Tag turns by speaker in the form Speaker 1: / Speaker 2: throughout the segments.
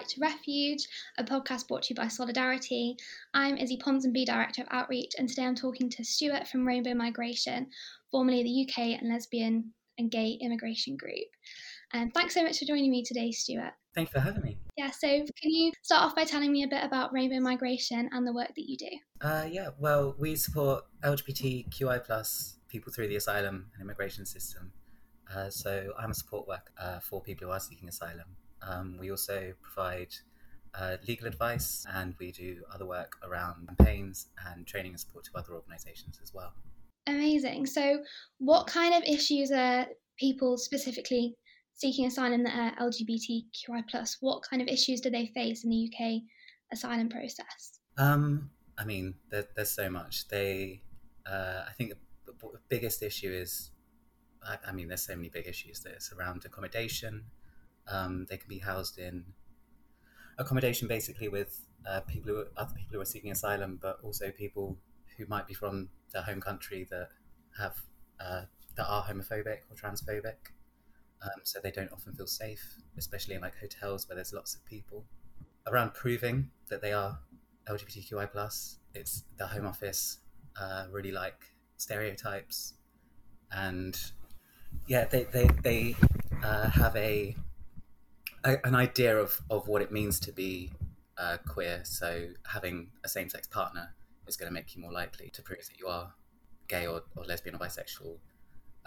Speaker 1: Right to Refuge, a podcast brought to you by Solidarity. I'm Izzy Ponsonby, Director of Outreach, and today I'm talking to Stuart from Rainbow Migration, formerly the UK and Lesbian and Gay Immigration Group. And um, thanks so much for joining me today, Stuart.
Speaker 2: Thanks for having me.
Speaker 1: Yeah, so can you start off by telling me a bit about Rainbow Migration and the work that you do?
Speaker 2: Uh, yeah, well, we support LGBTQI plus people through the asylum and immigration system. Uh, so I'm a support worker uh, for people who are seeking asylum. Um, we also provide uh, legal advice and we do other work around campaigns and training and support to other organisations as well.
Speaker 1: Amazing. So, what kind of issues are people specifically seeking asylum that are LGBTQI plus, what kind of issues do they face in the UK asylum process?
Speaker 2: Um, I mean, there, there's so much. They, uh, I think the, biggest issue is, I, I, mean, there's so many big issues. There's around accommodation. Um, they can be housed in accommodation basically with uh, people who other people who are seeking asylum, but also people who might be from their home country that have uh, that are homophobic or transphobic um, so they don't often feel safe, especially in like hotels where there's lots of people. Around proving that they are LGBTQI plus, it's the Home Office uh, really like stereotypes, and yeah, they they they uh, have a, an idea of of what it means to be uh, queer. So having a same sex partner is going to make you more likely to prove that you are gay or, or lesbian or bisexual.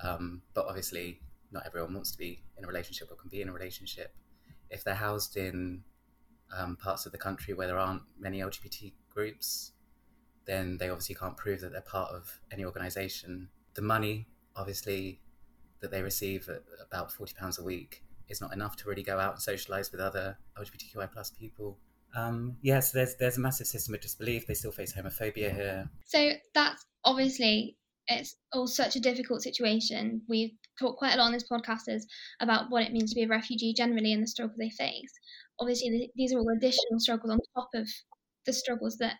Speaker 2: Um, but obviously, not everyone wants to be in a relationship or can be in a relationship. If they're housed in um, parts of the country where there aren't many LGBT groups, then they obviously can't prove that they're part of any organisation. The money, obviously, that they receive at about forty pounds a week is not enough to really go out and socialise with other LGBTQI plus people. Um, yes, yeah, so there's there's a massive system of disbelief. They still face homophobia here.
Speaker 1: So that's obviously it's all such a difficult situation. We've talked quite a lot on this podcast is about what it means to be a refugee generally and the struggle they face. Obviously, these are all additional struggles on top of the struggles that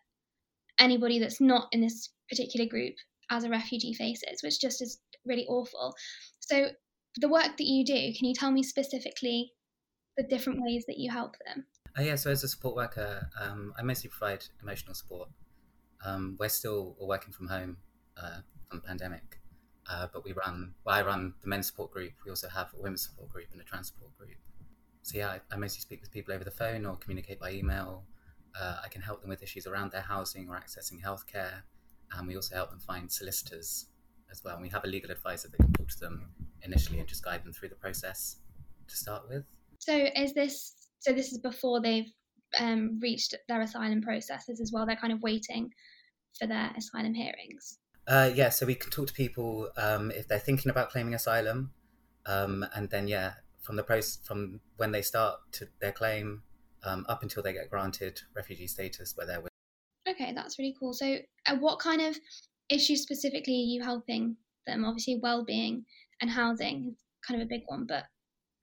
Speaker 1: anybody that's not in this particular group as a refugee faces, which just is really awful. So, the work that you do, can you tell me specifically the different ways that you help them?
Speaker 2: Uh, yeah, so as a support worker, um, I mostly provide emotional support. Um, we're still working from home uh, from the pandemic. Uh, but we run, well, I run the men's support group. We also have a women's support group and a trans support group. So yeah, I, I mostly speak with people over the phone or communicate by email. Uh, I can help them with issues around their housing or accessing healthcare, and we also help them find solicitors as well. And we have a legal advisor that can talk to them initially and just guide them through the process to start with.
Speaker 1: So is this so? This is before they've um, reached their asylum processes as well. They're kind of waiting for their asylum hearings.
Speaker 2: Uh, yeah, so we can talk to people um, if they're thinking about claiming asylum, um, and then yeah, from the process from when they start to their claim um, up until they get granted refugee status, where they're with.
Speaker 1: Okay, that's really cool. So, uh, what kind of issues specifically are you helping them? Obviously, well-being and housing is kind of a big one, but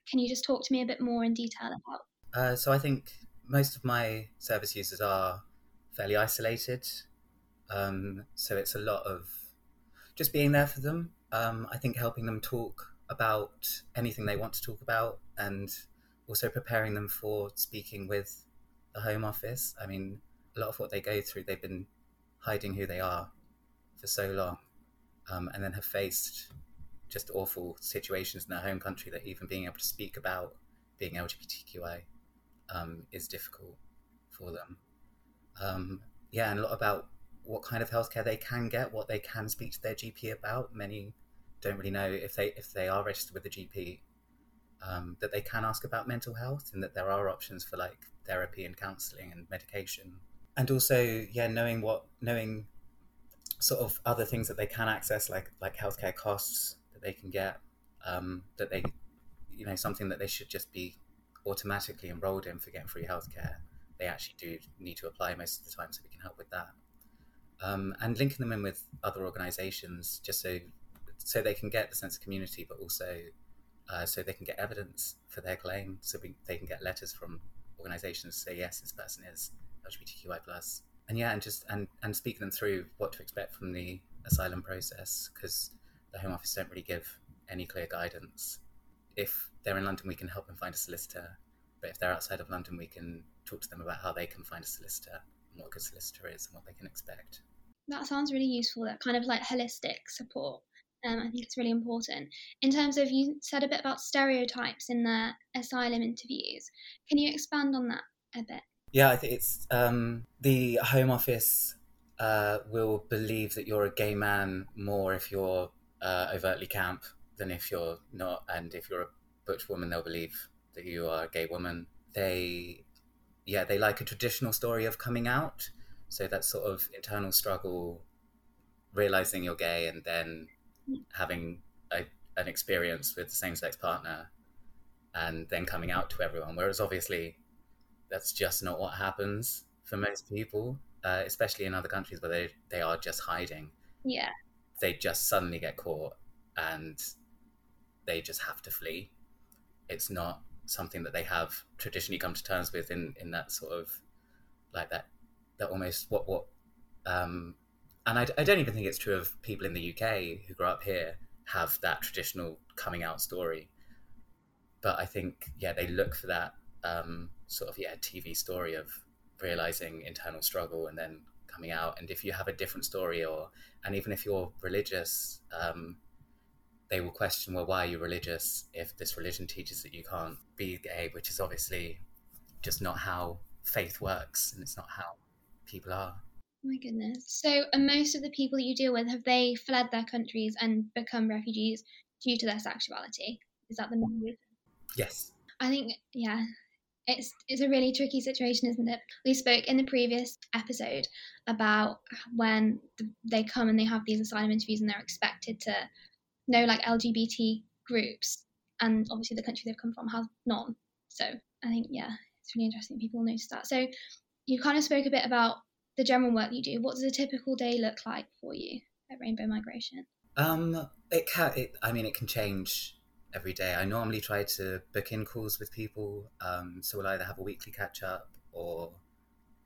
Speaker 1: can you just talk to me a bit more in detail about?
Speaker 2: Uh, so, I think most of my service users are fairly isolated um, so it's a lot of just being there for them. Um, I think helping them talk about anything they want to talk about and also preparing them for speaking with the Home Office. I mean, a lot of what they go through, they've been hiding who they are for so long um, and then have faced just awful situations in their home country that even being able to speak about being LGBTQI um, is difficult for them. Um, yeah, and a lot about what kind of healthcare they can get, what they can speak to their GP about. Many don't really know if they if they are registered with the GP um, that they can ask about mental health and that there are options for like therapy and counselling and medication. And also, yeah, knowing what knowing sort of other things that they can access, like like healthcare costs that they can get, um, that they, you know, something that they should just be automatically enrolled in for getting free healthcare. They actually do need to apply most of the time, so we can help with that um, and linking them in with other organisations just so so they can get the sense of community, but also uh, so they can get evidence for their claim, so we, they can get letters from organisations to say yes, this person is LGBTQI plus, and yeah, and just and and speak them through what to expect from the asylum process because the Home Office don't really give any clear guidance. If they're in London, we can help them find a solicitor. But if they're outside of London, we can talk to them about how they can find a solicitor and what a good solicitor is and what they can expect.
Speaker 1: That sounds really useful. That kind of like holistic support. Um, I think it's really important. In terms of, you said a bit about stereotypes in the asylum interviews. Can you expand on that a bit?
Speaker 2: Yeah, I think it's um, the Home Office uh, will believe that you're a gay man more if you're uh, overtly camp than if you're not. And if you're a butch woman, they'll believe that you are a gay woman. They, yeah, they like a traditional story of coming out. So that sort of internal struggle, realizing you're gay and then having a, an experience with the same sex partner and then coming out to everyone. Whereas obviously, that's just not what happens for most people, uh, especially in other countries where they, they are just hiding.
Speaker 1: Yeah.
Speaker 2: They just suddenly get caught and they just have to flee. It's not something that they have traditionally come to terms with in, in that sort of like that that almost what what um, and I, I, don't even think it's true of people in the UK who grow up here have that traditional coming out story. But I think, yeah, they look for that um, sort of yeah TV story of realizing internal struggle and then coming out. And if you have a different story, or and even if you're religious, um, they will question, well, why are you religious if this religion teaches that you can't be gay, which is obviously just not how faith works, and it's not how people are.
Speaker 1: My goodness. So, and most of the people that you deal with, have they fled their countries and become refugees due to their sexuality? Is that the main reason?
Speaker 2: Yes.
Speaker 1: I think, yeah, it's it's a really tricky situation, isn't it? We spoke in the previous episode about when they come and they have these asylum interviews and they're expected to know like LGBT groups, and obviously the country they've come from has none. So I think yeah, it's really interesting. People notice that. So you kind of spoke a bit about the general work you do, what does a typical day look like for you at Rainbow Migration?
Speaker 2: Um, it can. It, I mean, it can change every day. I normally try to book in calls with people. Um, so we'll either have a weekly catch up, or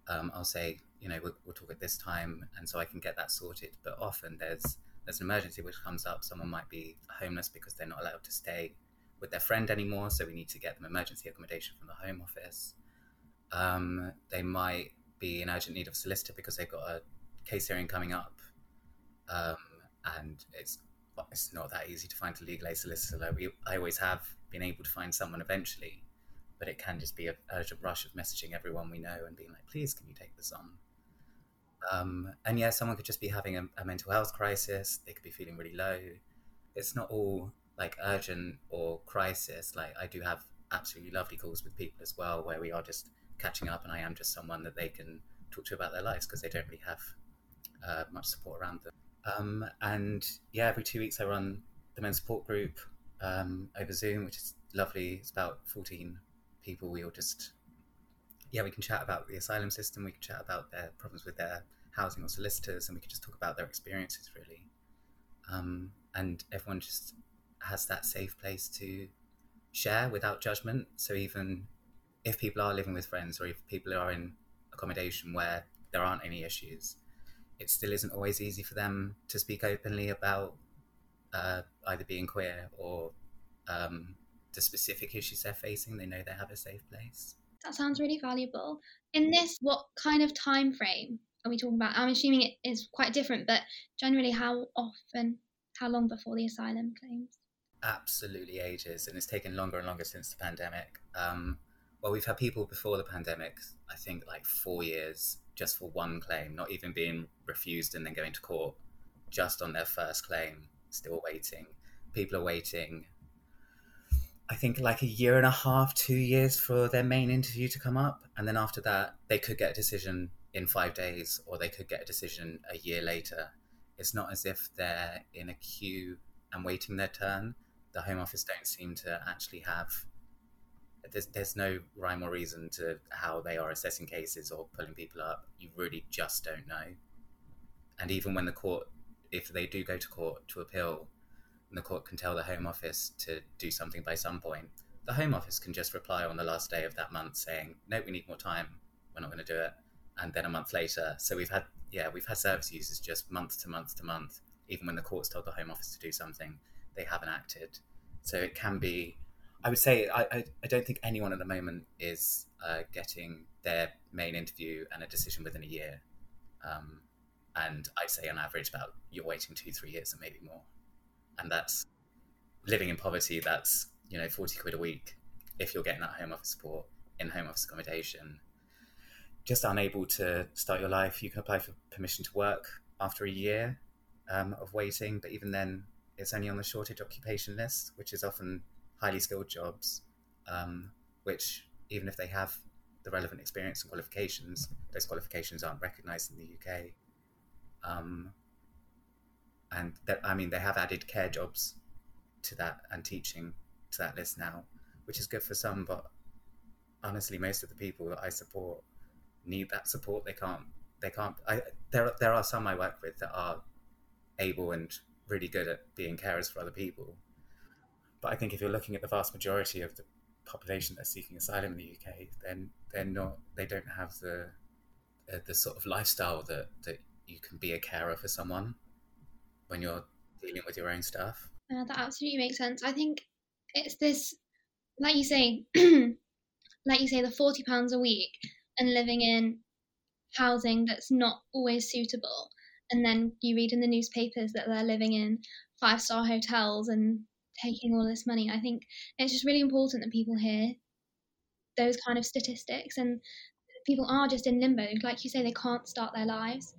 Speaker 2: um, I'll say, you know, we'll, we'll, talk at this time, and so I can get that sorted. But often there's there's an emergency which comes up. Someone might be homeless because they're not allowed to stay with their friend anymore, so we need to get them emergency accommodation from the Home Office. Um, they might be in urgent need of solicitor because they've got a case hearing coming up, um, and it's it's not that easy to find a legal aid solicitor. We, I always have been able to find someone eventually, but it can just be an urgent rush of messaging everyone we know and being like, "Please, can you take this on?" Um, and yeah, someone could just be having a, a mental health crisis. They could be feeling really low. It's not all like urgent or crisis. Like I do have absolutely lovely calls with people as well, where we are just catching up, and I am just someone that they can talk to about their lives because they don't really have uh, much support around them. Um, and yeah, every two weeks I run the men's support group um, over Zoom, which is lovely. It's about 14 people. We all just, yeah, we can chat about the asylum system. We can chat about their problems with their housing or solicitors, and we can just talk about their experiences really. Um, and everyone just has that safe place to share without judgment. So even if people are living with friends or if people are in accommodation where there aren't any issues, it still isn't always easy for them to speak openly about uh, either being queer or um, the specific issues they're facing. They know they have a safe place.
Speaker 1: That sounds really valuable. In this, what kind of time frame are we talking about? I'm assuming it is quite different, but generally, how often, how long before the asylum claims?
Speaker 2: Absolutely ages, and it's taken longer and longer since the pandemic. Um, well, we've had people before the pandemic, I think like four years just for one claim, not even being refused and then going to court, just on their first claim, still waiting. People are waiting, I think like a year and a half, two years for their main interview to come up. And then after that, they could get a decision in five days or they could get a decision a year later. It's not as if they're in a queue and waiting their turn. The Home Office don't seem to actually have there's there's no rhyme or reason to how they are assessing cases or pulling people up. You really just don't know. And even when the court, if they do go to court to appeal, and the court can tell the Home Office to do something by some point, the Home Office can just reply on the last day of that month saying, "No, we need more time. We're not going to do it." And then a month later, so we've had yeah, we've had service users just month to month to month. Even when the court's told the Home Office to do something, they haven't acted. So it can be I would say I, I, I, don't think anyone at the moment is uh, getting their main interview and a decision within a year. Um, and I'd say on average about you're waiting two, three years and maybe more. And that's living in poverty, that's, you know, 40 quid a week if you're getting that home office support in home office accommodation. Just unable to start your life, you can apply for permission to work after a year um, of waiting, but even then, it's only on the shortage occupation list, which is often highly skilled jobs, um, which even if they have the relevant experience and qualifications, those qualifications aren't recognised in the UK. Um, and that, I mean, they have added care jobs to that and teaching to that list now, which is good for some, but honestly, most of the people that I support need that support. They can't. They can't. I, there, there are some I work with that are able and really good at being carers for other people, but I think if you're looking at the vast majority of the population that's seeking asylum in the UK, then they're not. They don't have the uh, the sort of lifestyle that that you can be a carer for someone when you're dealing with your own stuff.
Speaker 1: Uh, that absolutely makes sense. I think it's this, like you say, like you say, the forty pounds a week and living in housing that's not always suitable, and then you read in the newspapers that they're living in five star hotels and taking all this money. I think it's just really important that people hear those kind of statistics and people are just in limbo. Like you say, they can't start their lives.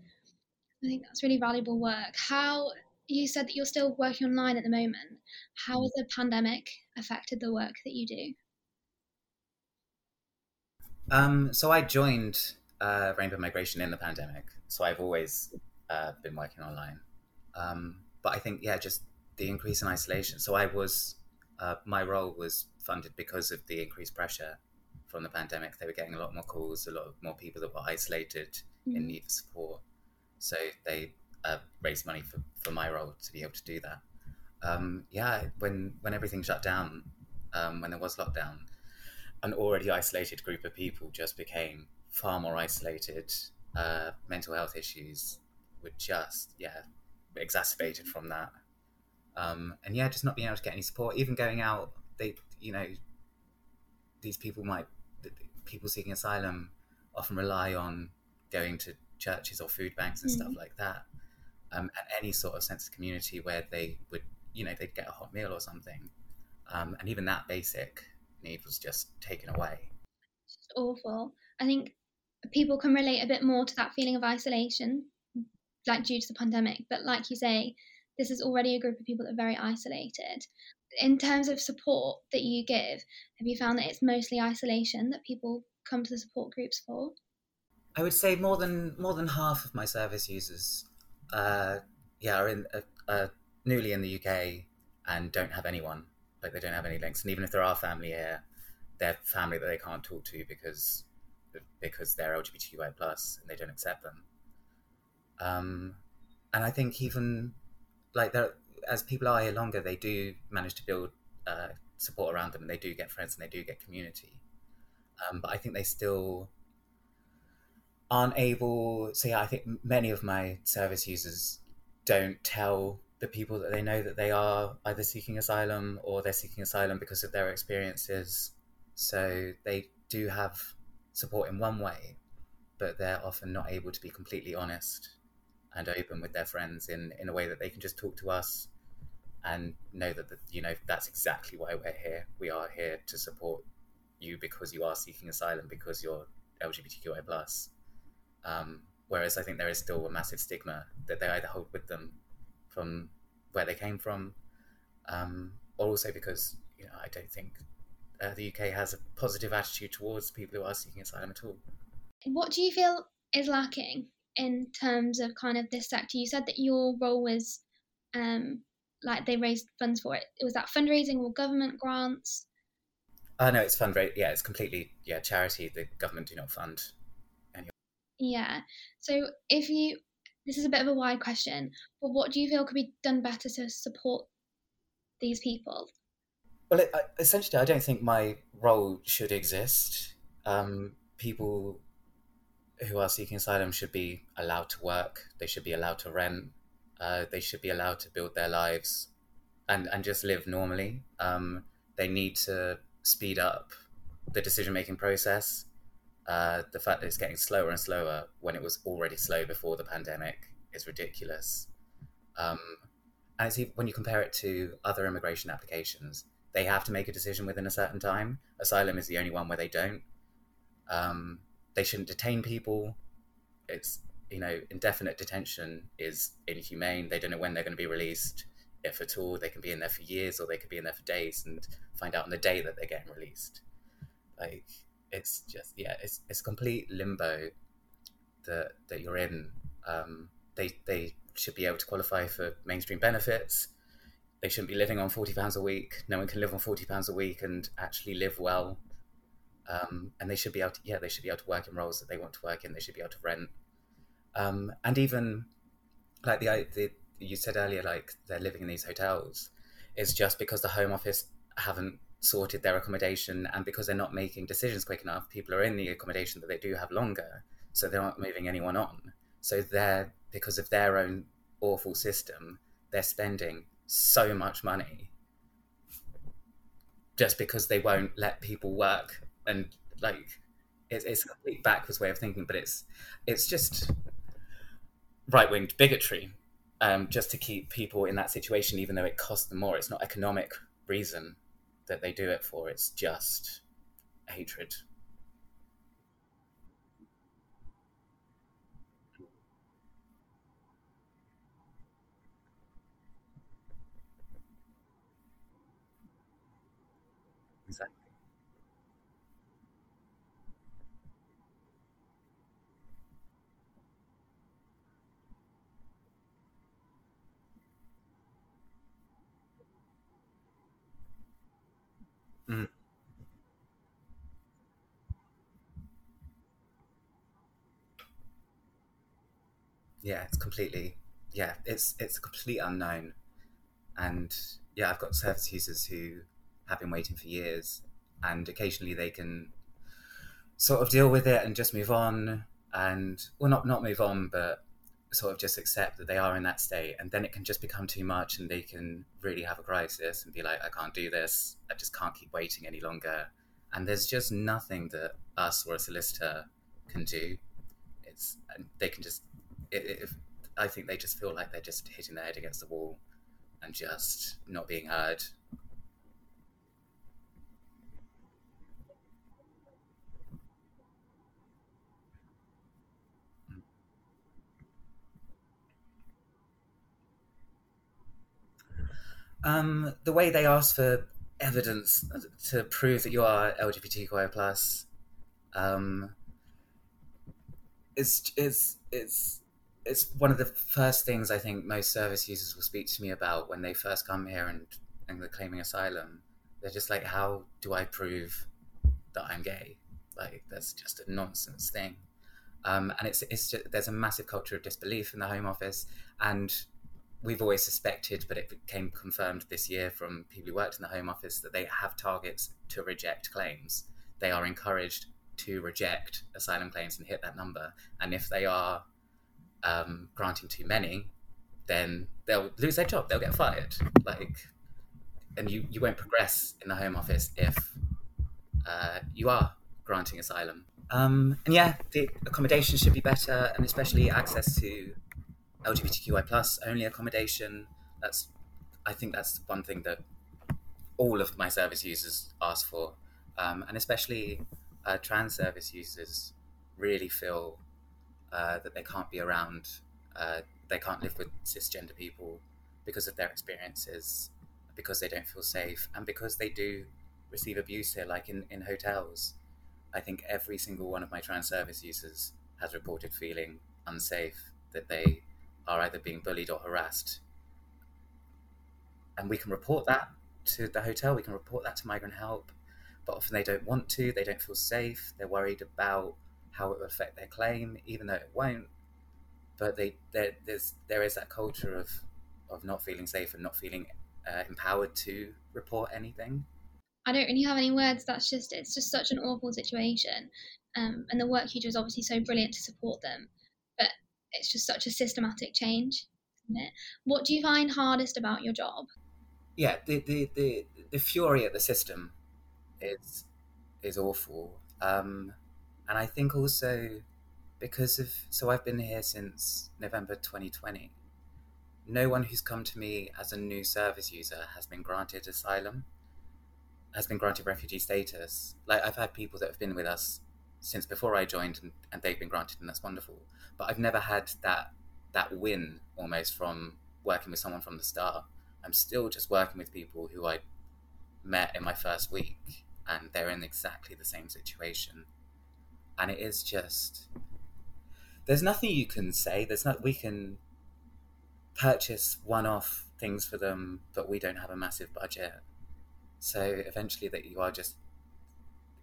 Speaker 1: I think that's really valuable work. How you said that you're still working online at the moment. How has the pandemic affected the work that you do?
Speaker 2: Um, so I joined uh, Rainbow Migration in the pandemic, so I've always uh, been working online. Um, but I think, yeah, just the increase in isolation. So I was, uh, my role was funded because of the increased pressure from the pandemic. They were getting a lot more calls, a lot more people that were isolated mm-hmm. in need of support. So they uh, raised money for, for my role to be able to do that. Um, yeah, when when everything shut down, um, when there was lockdown, an already isolated group of people just became far more isolated. Uh, mental health issues were just yeah exacerbated from that. Um, and yeah, just not being able to get any support, even going out, they, you know, these people might, people seeking asylum often rely on going to churches or food banks and mm-hmm. stuff like that. Um, and any sort of sense of community where they would, you know, they'd get a hot meal or something. Um, and even that basic need was just taken away.
Speaker 1: It's awful. I think people can relate a bit more to that feeling of isolation, like due to the pandemic. But like you say, this is already a group of people that are very isolated. In terms of support that you give, have you found that it's mostly isolation that people come to the support groups for?
Speaker 2: I would say more than more than half of my service users, uh, yeah, are in uh, uh, newly in the UK and don't have anyone. Like they don't have any links, and even if there are family here, they're family that they can't talk to because because they're LGBTQI plus and they don't accept them. Um, and I think even like as people are here longer, they do manage to build uh, support around them. And they do get friends and they do get community. Um, but I think they still aren't able. So yeah, I think many of my service users don't tell the people that they know that they are either seeking asylum or they're seeking asylum because of their experiences. So they do have support in one way, but they're often not able to be completely honest and open with their friends in in a way that they can just talk to us and know that the, you know that's exactly why we're here. We are here to support you because you are seeking asylum because you're LGBTQI plus. Um, whereas I think there is still a massive stigma that they either hold with them from where they came from, um, or also because you know I don't think uh, the UK has a positive attitude towards people who are seeking asylum at all.
Speaker 1: What do you feel is lacking in terms of kind of this sector? You said that your role was um, like they raised funds for it. Was that fundraising or government grants?
Speaker 2: Oh no, it's fundraising. Yeah, it's completely yeah charity. The government do not fund any.
Speaker 1: Yeah. So if you, this is a bit of a wide question, but what do you feel could be done better to support these people?
Speaker 2: Well, it, essentially, I don't think my role should exist. Um, people who are seeking asylum should be allowed to work. They should be allowed to rent. Uh, they should be allowed to build their lives and, and just live normally. Um, they need to speed up the decision making process. Uh, the fact that it's getting slower and slower when it was already slow before the pandemic is ridiculous. Um, and it's, when you compare it to other immigration applications, they have to make a decision within a certain time. Asylum is the only one where they don't. Um, they shouldn't detain people. It's you know indefinite detention is inhumane. They don't know when they're going to be released, if at all. They can be in there for years, or they could be in there for days and find out on the day that they're getting released. Like it's just yeah, it's it's complete limbo that that you're in. Um, they they should be able to qualify for mainstream benefits. They shouldn't be living on forty pounds a week. No one can live on forty pounds a week and actually live well. Um, and they should be able to yeah they should be able to work in roles that they want to work in. They should be able to rent. Um, and even like the, the you said earlier, like they're living in these hotels, is just because the Home Office haven't sorted their accommodation and because they're not making decisions quick enough, people are in the accommodation that they do have longer, so they're not moving anyone on. So they're because of their own awful system, they're spending so much money just because they won't let people work and like it's, it's a complete backwards way of thinking but it's it's just right-winged bigotry um, just to keep people in that situation even though it costs them more. It's not economic reason that they do it for. It's just hatred exactly mm. Yeah it's completely yeah it's it's a complete unknown. And yeah i've got service users who have been waiting for years and occasionally they can sort of deal with it and just move on and well not not move on but sort of just accept that they are in that state and then it can just become too much and they can really have a crisis and be like i can't do this. I just can't keep waiting any longer. And there's just nothing that us or a solicitor can do. It's they can just if i think they just feel like they're just hitting their head against the wall and just not being heard. Um, the way they ask for evidence to prove that you are LGBTQI plus, um, it's it's it's it's one of the first things I think most service users will speak to me about when they first come here and and they're claiming asylum. They're just like, how do I prove that I'm gay? Like that's just a nonsense thing. Um, and it's it's just, there's a massive culture of disbelief in the Home Office, and we've always suspected, but it became confirmed this year from people who worked in the Home Office that they have targets to reject claims. They are encouraged to reject asylum claims and hit that number. And if they are um, granting too many, then they'll lose their job. They'll get fired. Like, and you, you won't progress in the Home Office if uh, you are granting asylum. Um, and yeah, the accommodation should be better, and especially access to LGBTQI plus only accommodation. That's I think that's one thing that all of my service users ask for, um, and especially uh, trans service users really feel uh, that they can't be around, uh, they can't live with cisgender people because of their experiences, because they don't feel safe, and because they do receive abuse here, like in, in hotels. I think every single one of my trans service users has reported feeling unsafe, that they are either being bullied or harassed. And we can report that to the hotel, we can report that to migrant help, but often they don't want to, they don't feel safe, they're worried about how it will affect their claim, even though it won't. But they, there's, there is that culture of, of not feeling safe and not feeling uh, empowered to report anything.
Speaker 1: I don't really have any words. That's just it's just such an awful situation, um, and the work you do is obviously so brilliant to support them but it's just such a systematic change, isn't it? What do you find hardest about your job?
Speaker 2: yeah, the, the, the, the fury at the system is is awful. Um, and I think also because of so I've been here since November 2020. No one who's come to me as a new service user has been granted asylum, has been granted refugee status. Like I've had people that have been with us since before I joined, and, and they've been granted, and that's wonderful. But I've never had that that win almost from working with someone from the start. I'm still just working with people who I met in my first week, and they're in exactly the same situation. And it is just there's nothing you can say. There's not we can purchase one-off things for them, but we don't have a massive budget. So eventually, that you are just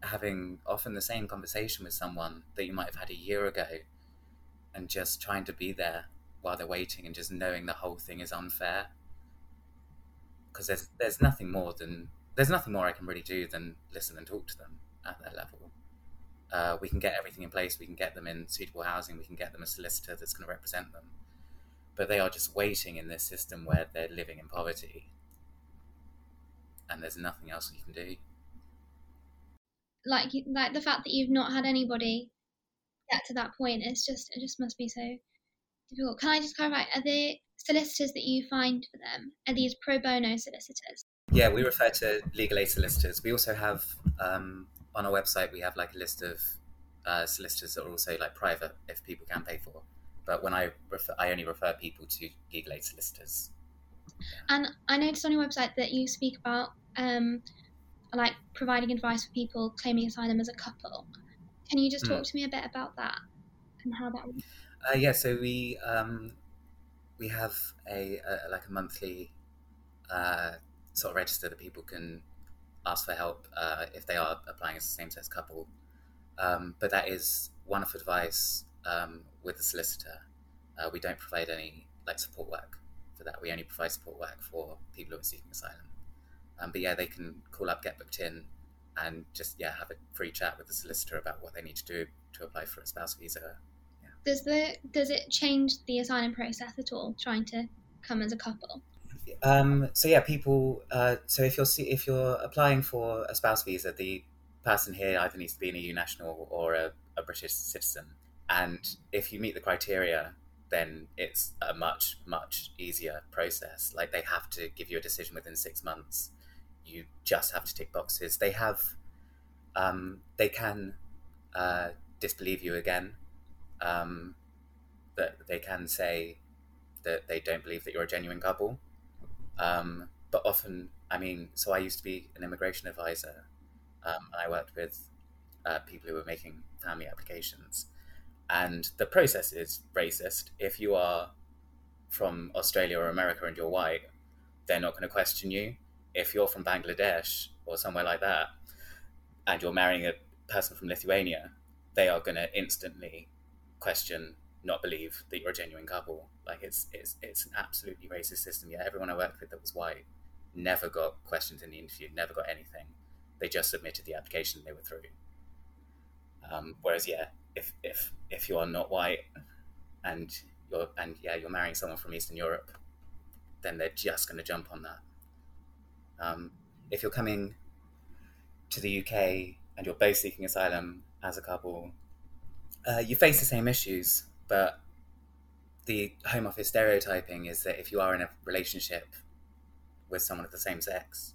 Speaker 2: having often the same conversation with someone that you might have had a year ago, and just trying to be there while they're waiting, and just knowing the whole thing is unfair. Because there's there's nothing more than there's nothing more I can really do than listen and talk to them at their level. Uh, we can get everything in place. We can get them in suitable housing. We can get them a solicitor that's going to represent them. But they are just waiting in this system where they're living in poverty, and there's nothing else you can do.
Speaker 1: Like, like the fact that you've not had anybody get to that point, it's just it just must be so difficult. Can I just clarify? Are the solicitors that you find for them are these pro bono solicitors?
Speaker 2: Yeah, we refer to legal aid solicitors. We also have um, on our website we have like a list of uh, solicitors that are also like private if people can pay for. But when I refer, I only refer people to legal aid solicitors.
Speaker 1: And I noticed on your website that you speak about um, like providing advice for people claiming asylum as a couple. Can you just talk
Speaker 2: Mm.
Speaker 1: to me a bit about that and how that? works?
Speaker 2: Uh, yeah, so we um, we have a, a like a monthly uh, sort of register that people can ask for help uh, if they are applying as a same-sex couple. Um, but that is one-off advice um, with the solicitor. Uh, we don't provide any like support work for that. We only provide support work for people who are seeking asylum. Um, but yeah, they can call up, get booked in, and just yeah have a free chat with the solicitor about what they need to do to apply for a spouse visa
Speaker 1: Does the does it change the asylum process at all? Trying to come as a couple.
Speaker 2: Um, so yeah, people. Uh, so if you're if you're applying for a spouse visa, the person here either needs to be an EU national or a, a British citizen. And if you meet the criteria, then it's a much much easier process. Like they have to give you a decision within six months. You just have to tick boxes. They have, um, they can uh, disbelieve you again. Um, but they can say that they don't believe that you're a genuine couple. Um, but often, I mean, so I used to be an immigration advisor, um, and I worked with uh, people who were making family applications. And the process is racist. If you are from Australia or America and you're white, they're not going to question you. If you're from Bangladesh or somewhere like that, and you're marrying a person from Lithuania, they are going to instantly question, not believe that you're a genuine couple. Like it's it's it's an absolutely racist system. Yeah, everyone I worked with that was white never got questions in the interview, never got anything. They just submitted the application and they were through. Um, whereas, yeah, if if if you are not white and you're and yeah you're marrying someone from Eastern Europe, then they're just going to jump on that. Um, if you're coming to the UK and you're both seeking asylum as a couple, uh, you face the same issues, but the Home Office stereotyping is that if you are in a relationship with someone of the same sex,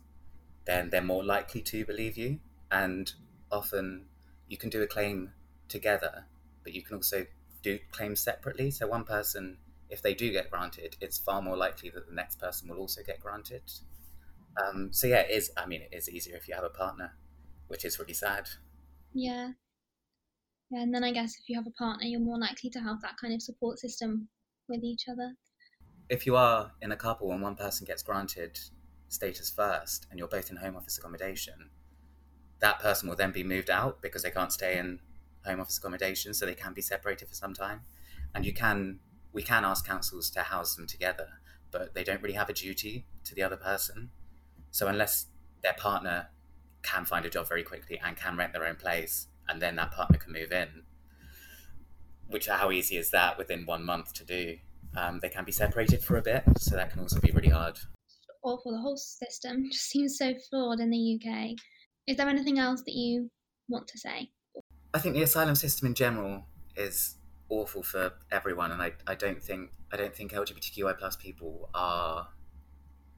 Speaker 2: then they're more likely to believe you. And often you can do a claim together, but you can also do claims separately. So one person, if they do get granted, it's far more likely that the next person will also get granted. Um, so yeah, it is. I mean, it is easier if you have a partner, which is really sad.
Speaker 1: Yeah. Yeah, and then I guess if you have a partner, you're more likely to have that kind of support system with each other.
Speaker 2: If you are in a couple and one person gets granted status first, and you're both in Home Office accommodation, that person will then be moved out because they can't stay in Home Office accommodation, so they can be separated for some time. And you can, we can ask councils to house them together, but they don't really have a duty to the other person. So unless their partner can find a job very quickly and can rent their own place, and then that partner can move in, which how easy is that within one month to do? Um, they can be separated for a bit, so that can also be really hard.
Speaker 1: awful. The whole system just seems so flawed in the UK. Is there anything else that you want to say?
Speaker 2: I think the asylum system in general is awful for everyone, and I, I don't think I don't think LGBTQI plus people are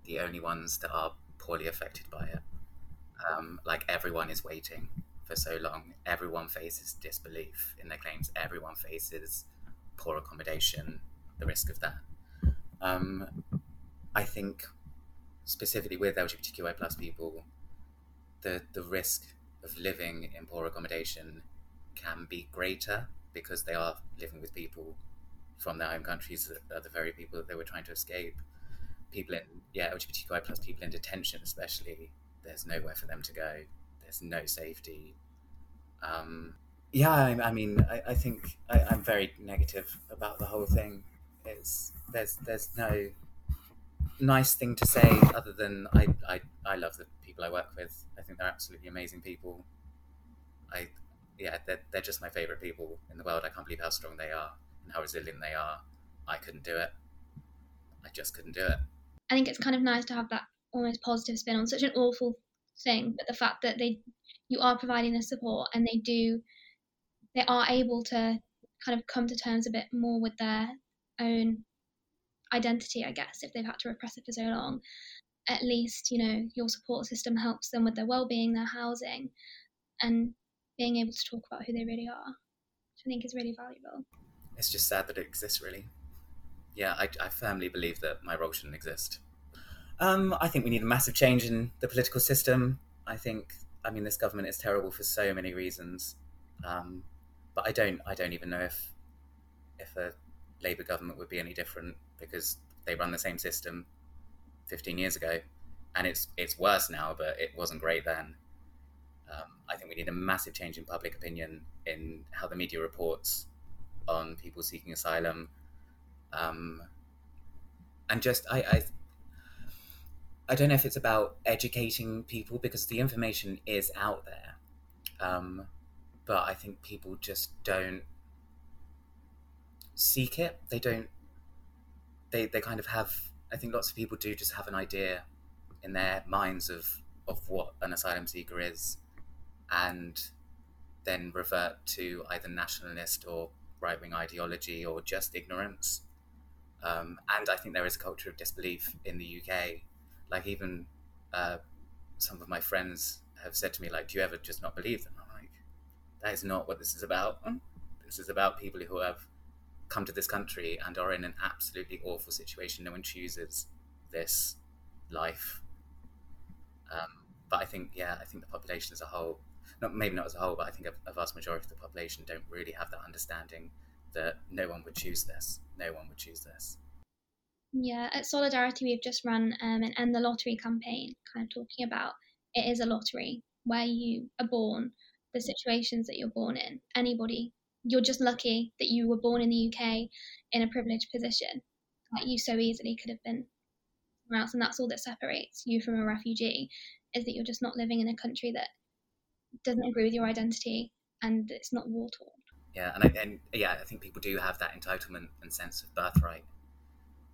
Speaker 2: the only ones that are poorly affected by it. Um, like everyone is waiting for so long. Everyone faces disbelief in their claims. Everyone faces poor accommodation, the risk of that. Um, I think specifically with LGBTQI plus people, the the risk of living in poor accommodation can be greater because they are living with people from their home countries that are the very people that they were trying to escape. People in yeah LGBTQI plus people in detention especially, there's nowhere for them to go. There's no safety. Um, yeah, I, I mean, I, I think I, I'm very negative about the whole thing. It's there's there's no nice thing to say other than I, I, I love the people I work with. I think they're absolutely amazing people. I yeah, they're, they're just my favorite people in the world. I can't believe how strong they are and how resilient they are. I couldn't do it. I just couldn't do it.
Speaker 1: I think it's kind of nice to have that almost positive spin on such an awful thing, but the fact that they you are providing the support and they do they are able to kind of come to terms a bit more with their own identity, I guess, if they've had to repress it for so long. At least, you know, your support system helps them with their well being, their housing, and being able to talk about who they really are, which I think is really valuable.
Speaker 2: It's just sad that it exists, really. Yeah, I, I firmly believe that my role shouldn't exist. Um, I think we need a massive change in the political system. I think, I mean, this government is terrible for so many reasons, um, but I don't, I don't even know if, if a Labour government would be any different because they run the same system 15 years ago, and it's it's worse now, but it wasn't great then. Um, I think we need a massive change in public opinion in how the media reports on people seeking asylum, um, and just I, I I don't know if it's about educating people because the information is out there, um, but I think people just don't seek it. They don't. They they kind of have. I think lots of people do just have an idea in their minds of of what an asylum seeker is, and then revert to either nationalist or right wing ideology or just ignorance. Um, and I think there is a culture of disbelief in the UK. Like even uh, some of my friends have said to me, like, "Do you ever just not believe them?" I'm like, "That is not what this is about. This is about people who have come to this country and are in an absolutely awful situation. No one chooses this life." Um, but I think, yeah, I think the population as a whole not maybe not as a whole, but I think a, a vast majority of the population don't really have that understanding that no one would choose this. No one would choose this.
Speaker 1: Yeah, at Solidarity, we've just run um, an End the Lottery campaign, kind of talking about it is a lottery where you are born, the situations that you're born in. Anybody, you're just lucky that you were born in the UK in a privileged position. Like you so easily could have been somewhere else, and that's all that separates you from a refugee, is that you're just not living in a country that doesn't agree with your identity and it's not war torn.
Speaker 2: Yeah, and, I, and yeah, I think people do have that entitlement and sense of birthright,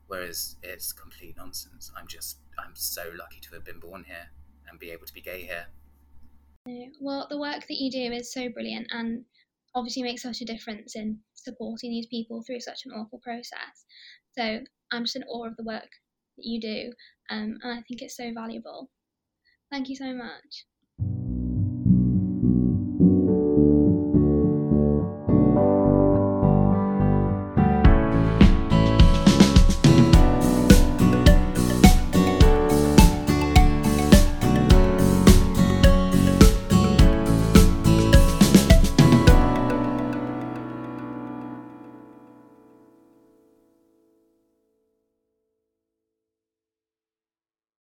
Speaker 2: whereas it's complete nonsense. I'm just, I'm so lucky to have been born here and be able to be gay here.
Speaker 1: Well, the work that you do is so brilliant and obviously makes such a difference in supporting these people through such an awful process. So I'm just in awe of the work that you do, um, and I think it's so valuable. Thank you so much.